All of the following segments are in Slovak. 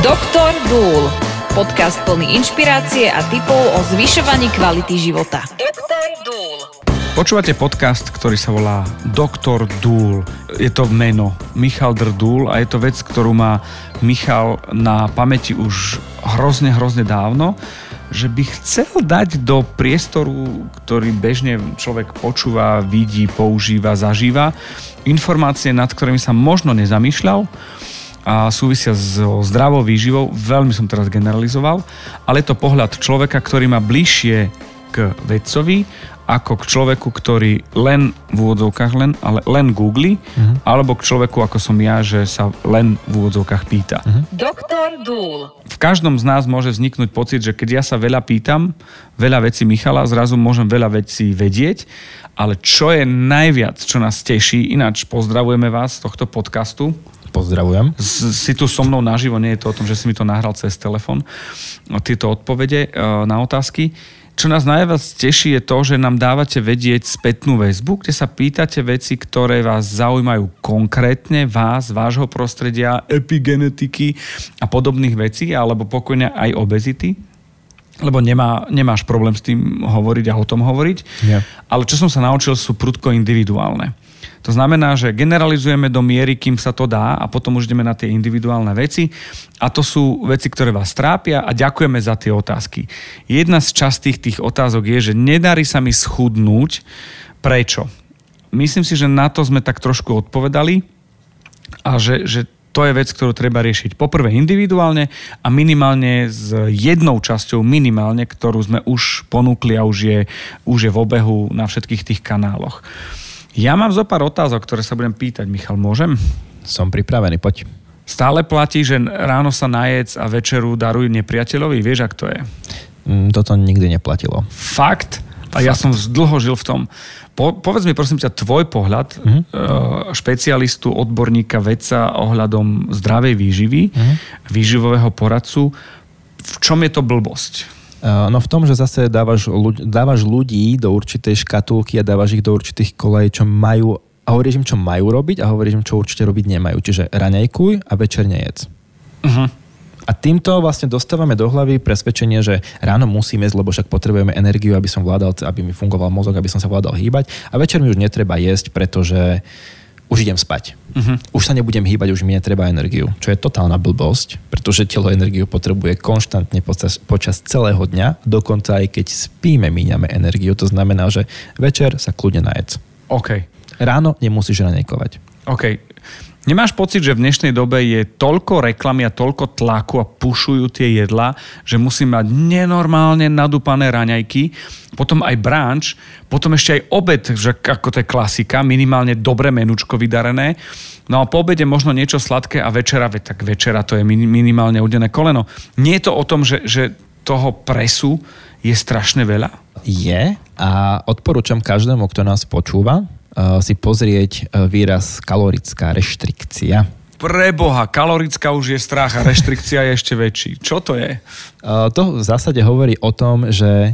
Doktor Dúl. Podcast plný inšpirácie a tipov o zvyšovaní kvality života. Doktor Dúl. Počúvate podcast, ktorý sa volá Doktor Dúl. Je to meno Michal Drdúl a je to vec, ktorú má Michal na pamäti už hrozne, hrozne dávno že by chcel dať do priestoru, ktorý bežne človek počúva, vidí, používa, zažíva, informácie, nad ktorými sa možno nezamýšľal a súvisia s zdravou výživou. Veľmi som teraz generalizoval, ale je to pohľad človeka, ktorý má bližšie k vedcovi ako k človeku, ktorý len v úvodzovkách len, ale len googli, uh-huh. alebo k človeku ako som ja, že sa len v úvodzovkách pýta. Uh-huh. Doktor Dúl. V každom z nás môže vzniknúť pocit, že keď ja sa veľa pýtam, veľa vecí Michala, zrazu môžem veľa vecí vedieť, ale čo je najviac, čo nás teší, ináč pozdravujeme vás z tohto podcastu, Pozdravujem. Si tu so mnou naživo, nie je to o tom, že si mi to nahral cez telefon, tieto odpovede e, na otázky čo nás najviac teší je to, že nám dávate vedieť spätnú väzbu, kde sa pýtate veci, ktoré vás zaujímajú konkrétne, vás, vášho prostredia, epigenetiky a podobných vecí, alebo pokojne aj obezity lebo nemá, nemáš problém s tým hovoriť a o tom hovoriť. Yeah. Ale čo som sa naučil, sú prudko individuálne. To znamená, že generalizujeme do miery, kým sa to dá a potom už ideme na tie individuálne veci. A to sú veci, ktoré vás trápia a ďakujeme za tie otázky. Jedna z častých tých otázok je, že nedarí sa mi schudnúť. Prečo? Myslím si, že na to sme tak trošku odpovedali a že, že to je vec, ktorú treba riešiť poprvé individuálne a minimálne s jednou časťou minimálne, ktorú sme už ponúkli a už je, už je v obehu na všetkých tých kanáloch. Ja mám zo pár otázok, ktoré sa budem pýtať. Michal, môžem? Som pripravený, poď. Stále platí, že ráno sa najec a večeru daruj nepriateľovi? Vieš, ak to je? Mm, toto nikdy neplatilo. Fakt? A Fakt. ja som dlho žil v tom. Po, povedz mi prosím ťa tvoj pohľad mm-hmm. špecialistu, odborníka, vedca ohľadom zdravej výživy, mm-hmm. výživového poradcu. V čom je to blbosť? No v tom, že zase dávaš, dávaš ľudí do určitej škatulky a dávaš ich do určitých kolej, čo majú a hovoríš im, čo majú robiť a hovoríš im, čo určite robiť nemajú. Čiže raňajkuj a večer nejedz. Uh-huh. A týmto vlastne dostávame do hlavy presvedčenie, že ráno musím jesť, lebo však potrebujeme energiu, aby som vládal, aby mi fungoval mozog, aby som sa vládal hýbať. A večer mi už netreba jesť, pretože už idem spať. Uh-huh. Už sa nebudem hýbať, už mi netreba energiu. Čo je totálna blbosť, pretože telo energiu potrebuje konštantne počas, počas celého dňa, dokonca aj keď spíme, míňame energiu. To znamená, že večer sa kľudne najedz. OK. Ráno nemusíš ranejkovať. OK. Nemáš pocit, že v dnešnej dobe je toľko reklamy a toľko tlaku a pušujú tie jedla, že musí mať nenormálne nadúpané raňajky, potom aj bránč, potom ešte aj obed, že ako to je klasika, minimálne dobré menučko vydarené. No a po obede možno niečo sladké a večera, tak večera to je minimálne udené koleno. Nie je to o tom, že, že toho presu je strašne veľa? Je a odporúčam každému, kto nás počúva, si pozrieť eh, výraz kalorická reštrikcia. Preboha, kalorická už je strach a reštrikcia je ešte väčší. Čo to je? To v zásade hovorí o tom, že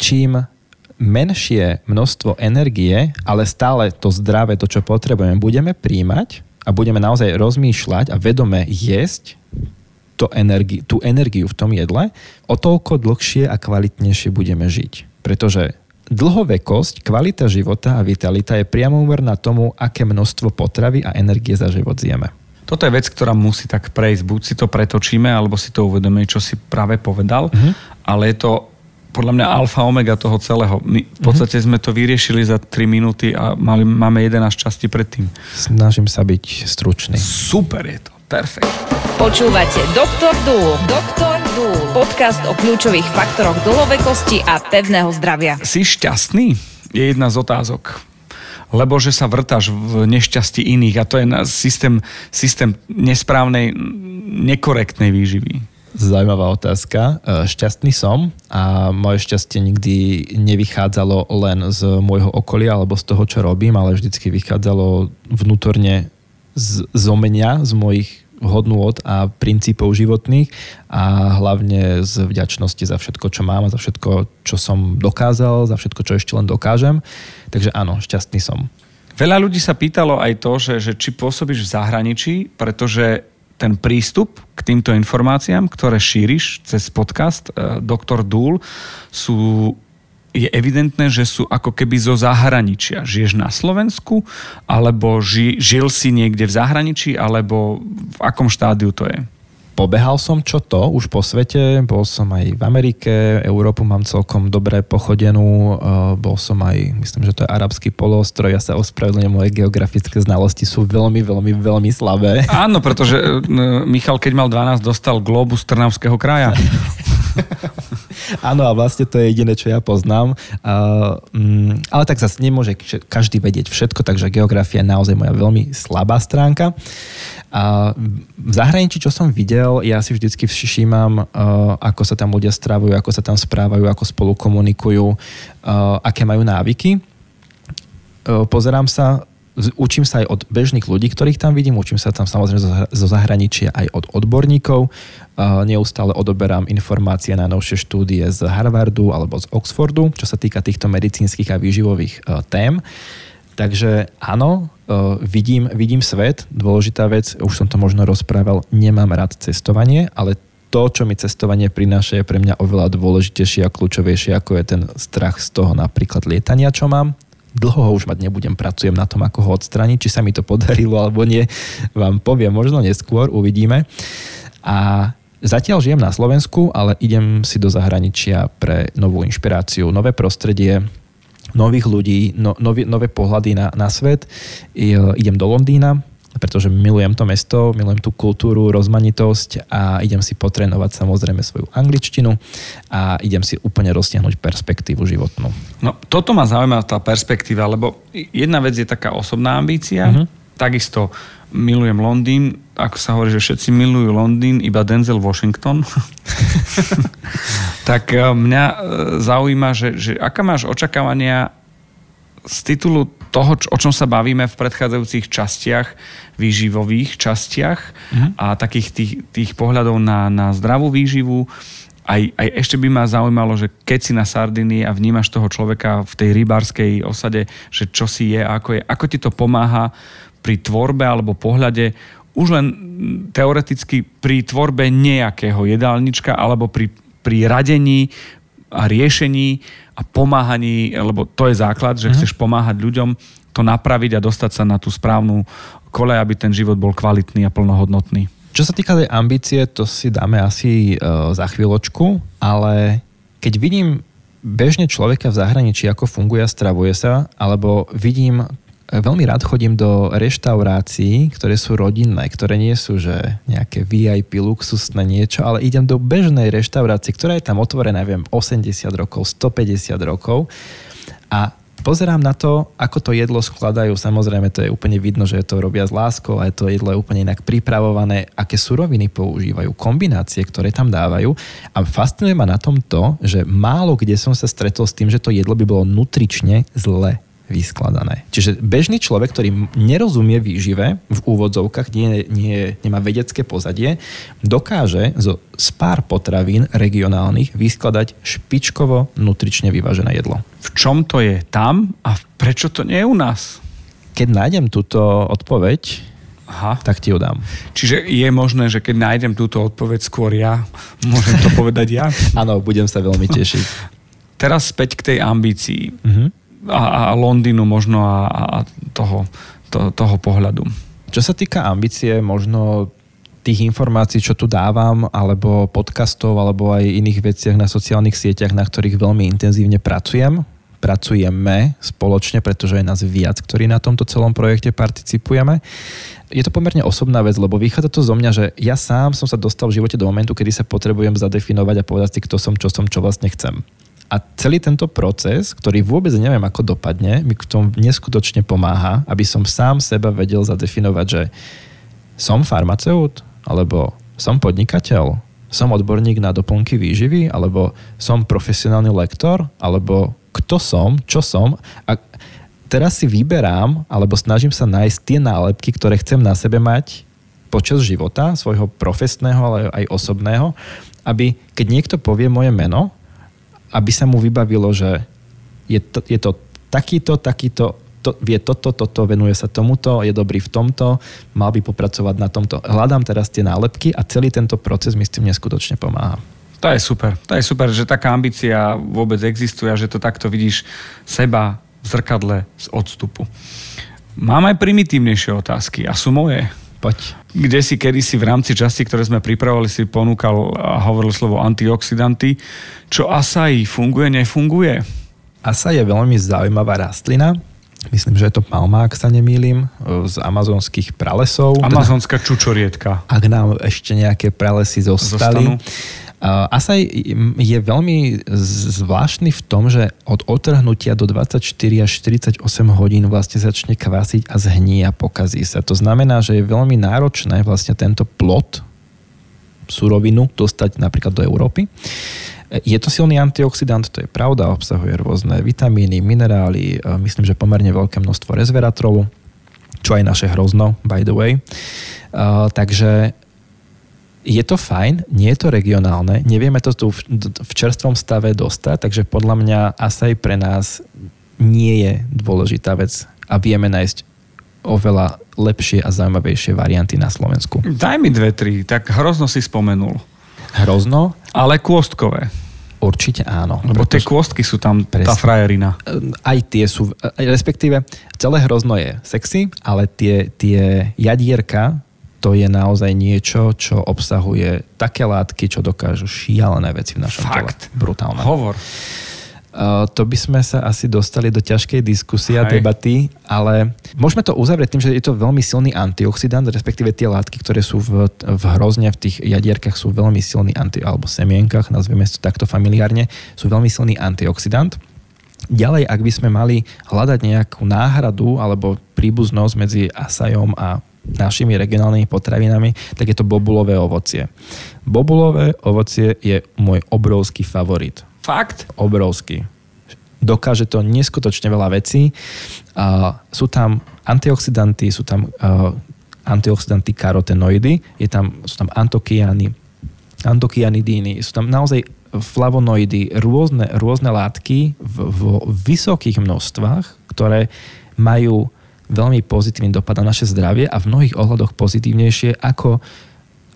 čím menšie množstvo energie, ale stále to zdravé, to, čo potrebujeme, budeme príjmať a budeme naozaj rozmýšľať a vedome jesť to energi- tú energiu v tom jedle, o toľko dlhšie a kvalitnejšie budeme žiť. Pretože Dlhovekosť, kvalita života a vitalita je priamo úmerná tomu, aké množstvo potravy a energie za život zjeme. Toto je vec, ktorá musí tak prejsť. Buď si to pretočíme, alebo si to uvedomíme, čo si práve povedal, mm-hmm. ale je to podľa mňa alfa omega toho celého. My v podstate mm-hmm. sme to vyriešili za 3 minúty a mali, máme 11 časti predtým. Snažím sa byť stručný. Super je to. Perfekt. Počúvate Doktor Dúl. Doktor Dúl. Podcast o kľúčových faktoroch dlhovekosti a pevného zdravia. Si šťastný? Je jedna z otázok lebo že sa vrtáš v nešťastí iných a to je systém, systém nesprávnej, nekorektnej výživy. Zaujímavá otázka. E, šťastný som a moje šťastie nikdy nevychádzalo len z môjho okolia alebo z toho, čo robím, ale vždycky vychádzalo vnútorne z, zo mňa, z mojich hodnôt a princípov životných a hlavne z vďačnosti za všetko, čo mám a za všetko, čo som dokázal, za všetko, čo ešte len dokážem. Takže áno, šťastný som. Veľa ľudí sa pýtalo aj to, že, že či pôsobíš v zahraničí, pretože ten prístup k týmto informáciám, ktoré šíriš cez podcast e, Dr. Dúl, sú je evidentné, že sú ako keby zo zahraničia. Žiješ na Slovensku, alebo ži, žil si niekde v zahraničí, alebo v akom štádiu to je? Pobehal som čo to už po svete, bol som aj v Amerike, Európu mám celkom dobre pochodenú, e, bol som aj, myslím, že to je arabský poloostrov, ja sa ospravedlňujem, moje geografické znalosti sú veľmi, veľmi, veľmi slabé. Áno, pretože e, Michal, keď mal 12, dostal globus Trnavského kraja. Áno, a vlastne to je jediné, čo ja poznám. Uh, um, ale tak zase nemôže každý vedieť všetko, takže geografia je naozaj moja veľmi slabá stránka. A v zahraničí, čo som videl, ja si vždycky všímam, uh, ako sa tam ľudia strávajú, ako sa tam správajú, ako spolu komunikujú, uh, aké majú návyky. Uh, pozerám sa učím sa aj od bežných ľudí, ktorých tam vidím, učím sa tam samozrejme zo zahraničia aj od odborníkov. Neustále odoberám informácie na novšie štúdie z Harvardu alebo z Oxfordu, čo sa týka týchto medicínskych a výživových tém. Takže áno, vidím, vidím svet. Dôležitá vec, už som to možno rozprával, nemám rád cestovanie, ale to, čo mi cestovanie prináša, je pre mňa oveľa dôležitejšie a kľúčovejšie, ako je ten strach z toho napríklad lietania, čo mám. Dlho ho už mať nebudem, pracujem na tom, ako ho odstraniť, či sa mi to podarilo alebo nie, vám poviem možno neskôr, uvidíme. A Zatiaľ žijem na Slovensku, ale idem si do zahraničia pre novú inšpiráciu, nové prostredie, nových ľudí, no, nové, nové pohľady na, na svet. I, idem do Londýna, pretože milujem to mesto, milujem tú kultúru, rozmanitosť a idem si potrénovať samozrejme svoju angličtinu a idem si úplne roztiahnuť perspektívu životnú. No, toto ma zaujíma tá perspektíva, lebo jedna vec je taká osobná ambícia, uh-huh. takisto milujem Londýn, ako sa hovorí, že všetci milujú Londýn, iba Denzel Washington. tak e, mňa e, zaujíma, že, že aká máš očakávania z titulu toho, o čom sa bavíme v predchádzajúcich častiach, výživových častiach mm-hmm. a takých tých, tých pohľadov na, na zdravú výživu, aj, aj ešte by ma zaujímalo, že keď si na Sardinii a vnímaš toho človeka v tej rybárskej osade, že čo si je, ako je, ako ti to pomáha pri tvorbe alebo pohľade už len teoreticky pri tvorbe nejakého jedálnička alebo pri, pri radení a riešení a pomáhaní, lebo to je základ, že mm chceš pomáhať ľuďom to napraviť a dostať sa na tú správnu kole, aby ten život bol kvalitný a plnohodnotný. Čo sa týka tej ambície, to si dáme asi uh, za chvíľočku, ale keď vidím bežne človeka v zahraničí, ako funguje a stravuje sa, alebo vidím veľmi rád chodím do reštaurácií, ktoré sú rodinné, ktoré nie sú že nejaké VIP, luxusné niečo, ale idem do bežnej reštaurácie, ktorá je tam otvorená, neviem, 80 rokov, 150 rokov a pozerám na to, ako to jedlo skladajú. Samozrejme, to je úplne vidno, že to robia s láskou a to jedlo je úplne inak pripravované, aké suroviny používajú, kombinácie, ktoré tam dávajú. A fascinuje ma na tom to, že málo kde som sa stretol s tým, že to jedlo by bolo nutrične zle vyskladané. Čiže bežný človek, ktorý nerozumie výžive, v úvodzovkách nie, nie, nemá vedecké pozadie, dokáže zo z pár potravín regionálnych vyskladať špičkovo nutrične vyvážené jedlo. V čom to je tam a prečo to nie je u nás? Keď nájdem túto odpoveď, Aha. tak ti ju dám. Čiže je možné, že keď nájdem túto odpoveď skôr ja, môžem to povedať ja? Áno, budem sa veľmi tešiť. Teraz späť k tej ambícii. Uh-huh a, a Londýnu možno a, a toho, to, toho pohľadu. Čo sa týka ambície, možno tých informácií, čo tu dávam, alebo podcastov, alebo aj iných veciach na sociálnych sieťach, na ktorých veľmi intenzívne pracujem, pracujeme spoločne, pretože je nás viac, ktorí na tomto celom projekte participujeme. Je to pomerne osobná vec, lebo vychádza to zo mňa, že ja sám som sa dostal v živote do momentu, kedy sa potrebujem zadefinovať a povedať si, kto som, čo som, čo vlastne chcem. A celý tento proces, ktorý vôbec neviem, ako dopadne, mi k tomu neskutočne pomáha, aby som sám seba vedel zadefinovať, že som farmaceut, alebo som podnikateľ, som odborník na doplnky výživy, alebo som profesionálny lektor, alebo kto som, čo som. A teraz si vyberám, alebo snažím sa nájsť tie nálepky, ktoré chcem na sebe mať počas života, svojho profesného, ale aj osobného, aby keď niekto povie moje meno, aby sa mu vybavilo, že je to, je to takýto, takýto, to, vie toto, toto, venuje sa tomuto, je dobrý v tomto, mal by popracovať na tomto. Hľadám teraz tie nálepky a celý tento proces mi s tým neskutočne pomáha. To je super. To je super, že taká ambícia vôbec existuje a že to takto vidíš seba v zrkadle z odstupu. Mám aj primitívnejšie otázky a sú moje. Poď. Kde si kedysi v rámci časti, ktoré sme pripravovali, si ponúkal a hovoril slovo antioxidanty. Čo asai funguje, nefunguje? Asa je veľmi zaujímavá rastlina. Myslím, že je to palma, ak sa nemýlim, z amazonských pralesov. Amazonská čučorietka. Ak nám ešte nejaké pralesy zostali. Zostanú. Asaj je veľmi zvláštny v tom, že od otrhnutia do 24 až 48 hodín vlastne začne kvasiť a zhní a pokazí sa. To znamená, že je veľmi náročné vlastne tento plot, surovinu, dostať napríklad do Európy. Je to silný antioxidant, to je pravda, obsahuje rôzne vitamíny, minerály, myslím, že pomerne veľké množstvo resveratrolu, čo aj naše hrozno, by the way. Uh, takže je to fajn, nie je to regionálne, nevieme to tu v, v čerstvom stave dostať, takže podľa mňa asi aj pre nás nie je dôležitá vec a vieme nájsť oveľa lepšie a zaujímavejšie varianty na Slovensku. Daj mi dve, tri, tak hrozno si spomenul. Hrozno? Ale kôstkové. Určite áno. Lebo tie kôstky sú tam presne. tá frajerina. Aj tie sú, respektíve celé hrozno je sexy, ale tie, tie jadierka to je naozaj niečo, čo obsahuje také látky, čo dokážu šialené veci v našom Fakt. tele. Brutálne. Hovor. Uh, to by sme sa asi dostali do ťažkej diskusie a debaty, ale môžeme to uzavrieť tým, že je to veľmi silný antioxidant, respektíve tie látky, ktoré sú v, v hrozne, v tých jadierkach sú veľmi silný anti, alebo semienkach, nazvieme to takto familiárne, sú veľmi silný antioxidant. Ďalej, ak by sme mali hľadať nejakú náhradu alebo príbuznosť medzi asajom a našimi regionálnymi potravinami, tak je to bobulové ovocie. Bobulové ovocie je môj obrovský favorit. Fakt? Obrovský. Dokáže to neskutočne veľa vecí. Uh, sú tam antioxidanty, sú tam uh, antioxidanty karotenoidy, je tam, sú tam antokiany, antokianidíny, sú tam naozaj flavonoidy, rôzne, rôzne látky v, v vysokých množstvách, ktoré majú veľmi pozitívny dopad na naše zdravie a v mnohých ohľadoch pozitívnejšie ako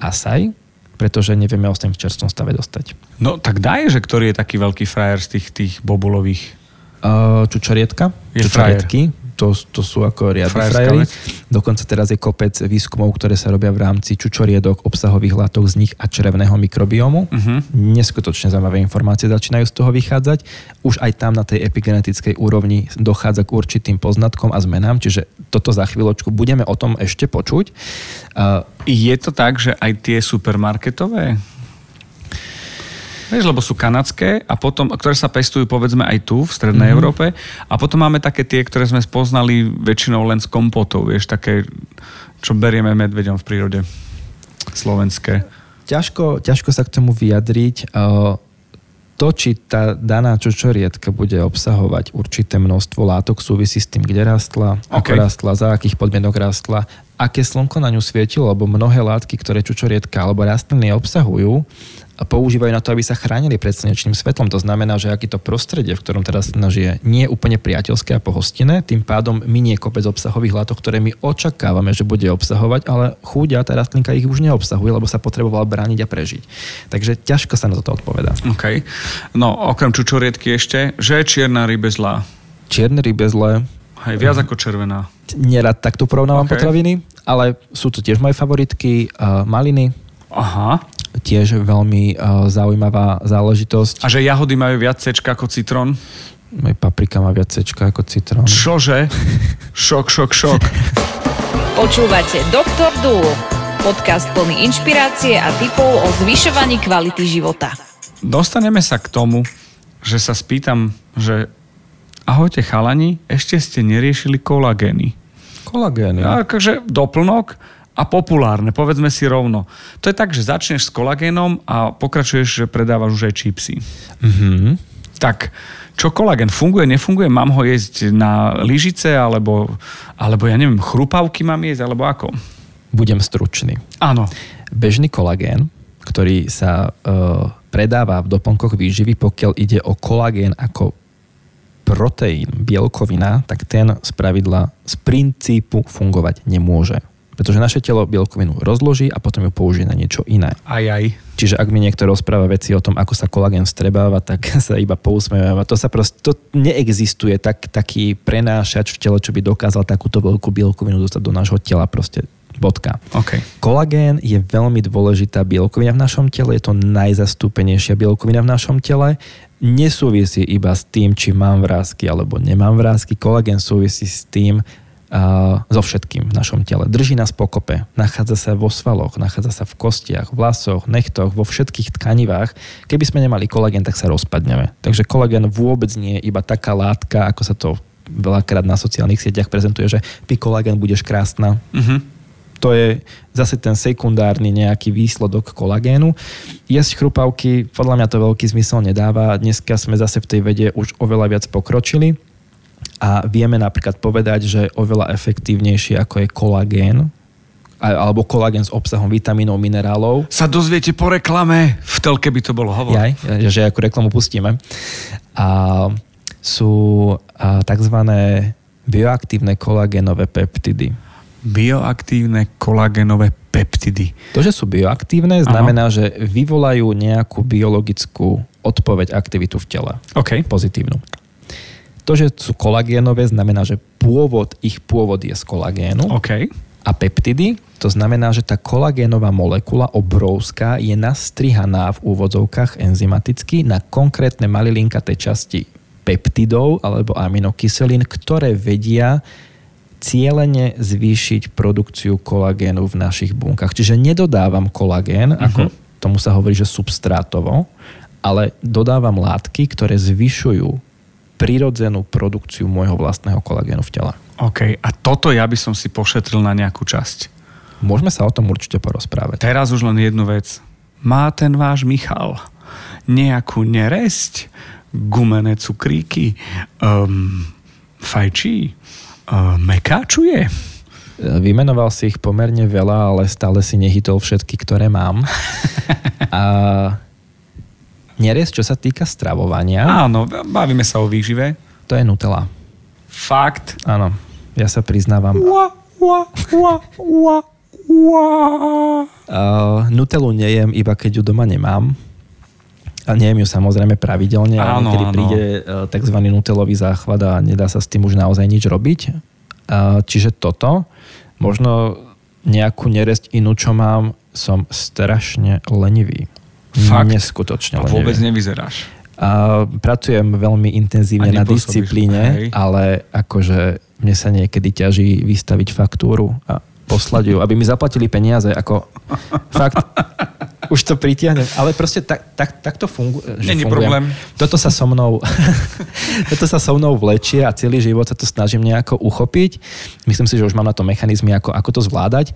asaj, pretože nevieme o v čerstvom stave dostať. No tak daj, že ktorý je taký veľký frajer z tých, tých bobulových? Uh, čučorietka. Je čučorietky. Frajer to, to sú ako riadne frajeri. Dokonca teraz je kopec výskumov, ktoré sa robia v rámci čučoriedok, obsahových látok z nich a črevného mikrobiomu. Uh-huh. Neskutočne zaujímavé informácie začínajú z toho vychádzať. Už aj tam na tej epigenetickej úrovni dochádza k určitým poznatkom a zmenám, čiže toto za chvíľočku budeme o tom ešte počuť. Uh, je to tak, že aj tie supermarketové Vieš, lebo sú kanadské, a potom, ktoré sa pestujú povedzme aj tu v Strednej mm-hmm. Európe. A potom máme také tie, ktoré sme spoznali väčšinou len z kompotov, vieš, také, čo berieme medveďom v prírode. Slovenské. Ťažko, ťažko sa k tomu vyjadriť. To, či tá daná čočorietka bude obsahovať určité množstvo látok, súvisí s tým, kde rastla, ako okay. rastla, za akých podmienok rastla, aké slnko na ňu svietilo, lebo mnohé látky, ktoré čučorietka alebo rastliny obsahujú, používajú na to, aby sa chránili pred slnečným svetlom. To znamená, že aký to prostredie, v ktorom teraz žije, nie je úplne priateľské a pohostinné, tým pádom minie kopec obsahových látok, ktoré my očakávame, že bude obsahovať, ale chúďa tá rastlinka ich už neobsahuje, lebo sa potrebovala brániť a prežiť. Takže ťažko sa na toto odpovedá. OK. No, okrem čučoriedky ešte, že je čierna rybe zlá? Čierne rybe zlé. Hej, viac ako červená. Nerad takto porovnávam okay. potraviny, ale sú to tiež moje favoritky. Uh, maliny. Aha tiež veľmi uh, zaujímavá záležitosť. A že jahody majú viac cečka ako citrón? Paprika má viac cečka ako citrón. Čože? šok, šok, šok. Počúvate Doktor Dúl, podcast plný inšpirácie a tipov o zvyšovaní kvality života. Dostaneme sa k tomu, že sa spýtam, že ahojte chalani, ešte ste neriešili kolagény. Kolagény? Akože doplnok, a populárne, povedzme si rovno. To je tak, že začneš s kolagénom a pokračuješ, že predávaš už aj čipsy. Mm-hmm. Tak, čo kolagén funguje, nefunguje? Mám ho jesť na lyžice, alebo, alebo ja neviem, chrupavky mám jesť, alebo ako? Budem stručný. Áno. Bežný kolagén, ktorý sa uh, predáva v doplnkoch výživy, pokiaľ ide o kolagén ako proteín, bielkovina, tak ten z pravidla z princípu fungovať nemôže. Pretože naše telo bielkovinu rozloží a potom ju použije na niečo iné. Aj, aj. Čiže ak mi niekto rozpráva veci o tom, ako sa kolagén strebáva, tak sa iba pousmievam. To sa proste, to neexistuje tak, taký prenášač v tele, čo by dokázal takúto veľkú bielkovinu dostať do nášho tela proste bodka. Okay. Kolagén je veľmi dôležitá bielkovina v našom tele, je to najzastúpenejšia bielkovina v našom tele. Nesúvisí iba s tým, či mám vrázky alebo nemám vrázky. Kolagén súvisí s tým, so všetkým v našom tele. Drží nás pokope, nachádza sa vo svaloch, nachádza sa v kostiach, vlasoch, nechtoch, vo všetkých tkanivách. Keby sme nemali kolagén, tak sa rozpadneme. Takže kolagén vôbec nie je iba taká látka, ako sa to veľakrát na sociálnych sieťach prezentuje, že pí kolagén, budeš krásna. Uh-huh. To je zase ten sekundárny nejaký výsledok kolagénu. Jesť chrupavky, podľa mňa to veľký zmysel nedáva. Dneska sme zase v tej vede už oveľa viac pokročili a vieme napríklad povedať, že oveľa efektívnejšie ako je kolagén, alebo kolagén s obsahom vitamínov, minerálov. Sa dozviete po reklame, v telke by to bolo hovor. Jaj, že ako reklamu pustíme. A sú tzv. bioaktívne kolagénové peptidy. Bioaktívne kolagénové peptidy. To, že sú bioaktívne, znamená, Aha. že vyvolajú nejakú biologickú odpoveď, aktivitu v tele. Okay. Pozitívnu. To, že sú kolagénové, znamená, že pôvod, ich pôvod je z kolagénu. Okay. A peptidy, to znamená, že tá kolagénová molekula obrovská je nastrihaná v úvodzovkách enzymaticky na konkrétne malilinkaté časti peptidov alebo aminokyselín, ktoré vedia cieľene zvýšiť produkciu kolagénu v našich bunkách. Čiže nedodávam kolagén, uh-huh. ako tomu sa hovorí, že substrátovo, ale dodávam látky, ktoré zvyšujú prirodzenú produkciu môjho vlastného kolagénu v tele. OK, a toto ja by som si pošetril na nejakú časť. Môžeme sa o tom určite porozprávať. Teraz už len jednu vec. Má ten váš Michal nejakú neresť, gumené cukríky, um, fajčí, um, mekáčuje? Vymenoval si ich pomerne veľa, ale stále si nehytol všetky, ktoré mám. A neres, čo sa týka stravovania. Áno, bavíme sa o výžive. To je Nutella. Fakt? Áno, ja sa priznávam. Ua, ua, ua, ua, ua. Uh, Nutellu nejem, iba keď ju doma nemám. A nejem ju samozrejme pravidelne, ale keď príde uh, tzv. nutelový záchvat a nedá sa s tým už naozaj nič robiť. Uh, čiže toto, možno nejakú neresť inú, čo mám, som strašne lenivý. Fakt? Neskutočne. A vôbec neviem. nevyzeráš. A pracujem veľmi intenzívne na disciplíne, hej. ale akože mne sa niekedy ťaží vystaviť faktúru a poslať ju, aby mi zaplatili peniaze. Ako, fakt, už to pritiahnem. Ale proste tak, tak, tak to fungu- Není problém. Toto sa so mnou toto sa so mnou vlečie a celý život sa to snažím nejako uchopiť. Myslím si, že už mám na to mechanizmy, ako, ako to zvládať.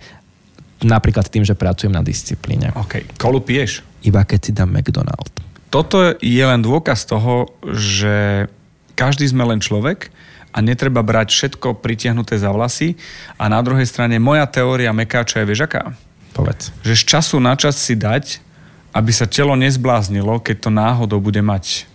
Napríklad tým, že pracujem na disciplíne. OK. Kolu piješ? Iba keď si dám McDonald. Toto je len dôkaz toho, že každý sme len človek a netreba brať všetko pritiahnuté za vlasy. A na druhej strane moja teória mekáča je vieš aká? Povedz. Že z času na čas si dať, aby sa telo nezbláznilo, keď to náhodou bude mať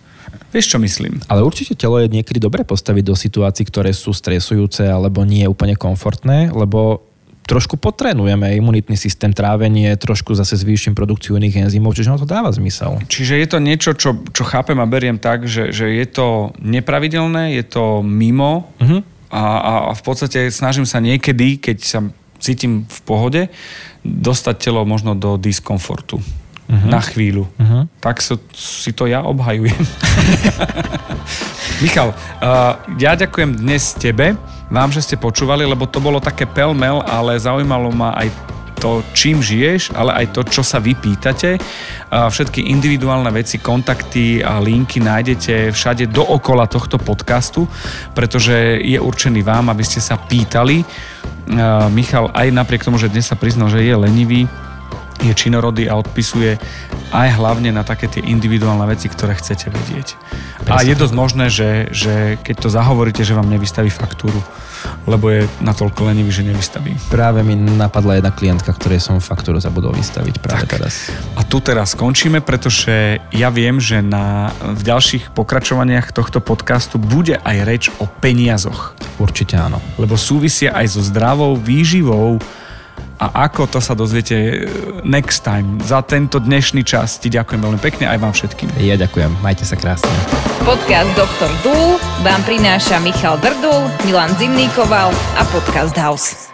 Vieš, čo myslím? Ale určite telo je niekedy dobre postaviť do situácií, ktoré sú stresujúce alebo nie úplne komfortné, lebo trošku potrenujeme imunitný systém, trávenie, trošku zase zvýšim produkciu iných enzymov, čiže ono to dáva zmysel. Čiže je to niečo, čo, čo chápem a beriem tak, že, že je to nepravidelné, je to mimo uh-huh. a, a v podstate snažím sa niekedy, keď sa cítim v pohode, dostať telo možno do diskomfortu. Uh-huh. Na chvíľu. Uh-huh. Tak so, si to ja obhajujem. Michal, uh, ja ďakujem dnes tebe vám, že ste počúvali, lebo to bolo také pelmel, ale zaujímalo ma aj to, čím žiješ, ale aj to, čo sa vy pýtate. Všetky individuálne veci, kontakty a linky nájdete všade dookola tohto podcastu, pretože je určený vám, aby ste sa pýtali. Michal aj napriek tomu, že dnes sa priznal, že je lenivý, je činorodý a odpisuje aj hlavne na také tie individuálne veci, ktoré chcete vedieť. Presne. A je dosť možné, že, že keď to zahovoríte, že vám nevystaví faktúru. lebo je natoľko lenivý, že nevystaví. Práve mi napadla jedna klientka, ktorej som faktúru zabudol vystaviť práve Tak. teraz. A tu teraz skončíme, pretože ja viem, že na, v ďalších pokračovaniach tohto podcastu bude aj reč o peniazoch. Určite áno. Lebo súvisia aj so zdravou výživou a ako to sa dozviete e, next time. Za tento dnešný čas ti ďakujem veľmi pekne aj vám všetkým. Ja ďakujem. Majte sa krásne. Podcast Dr. Dúl vám prináša Michal Drdul, Milan Zimníkoval a Podcast House.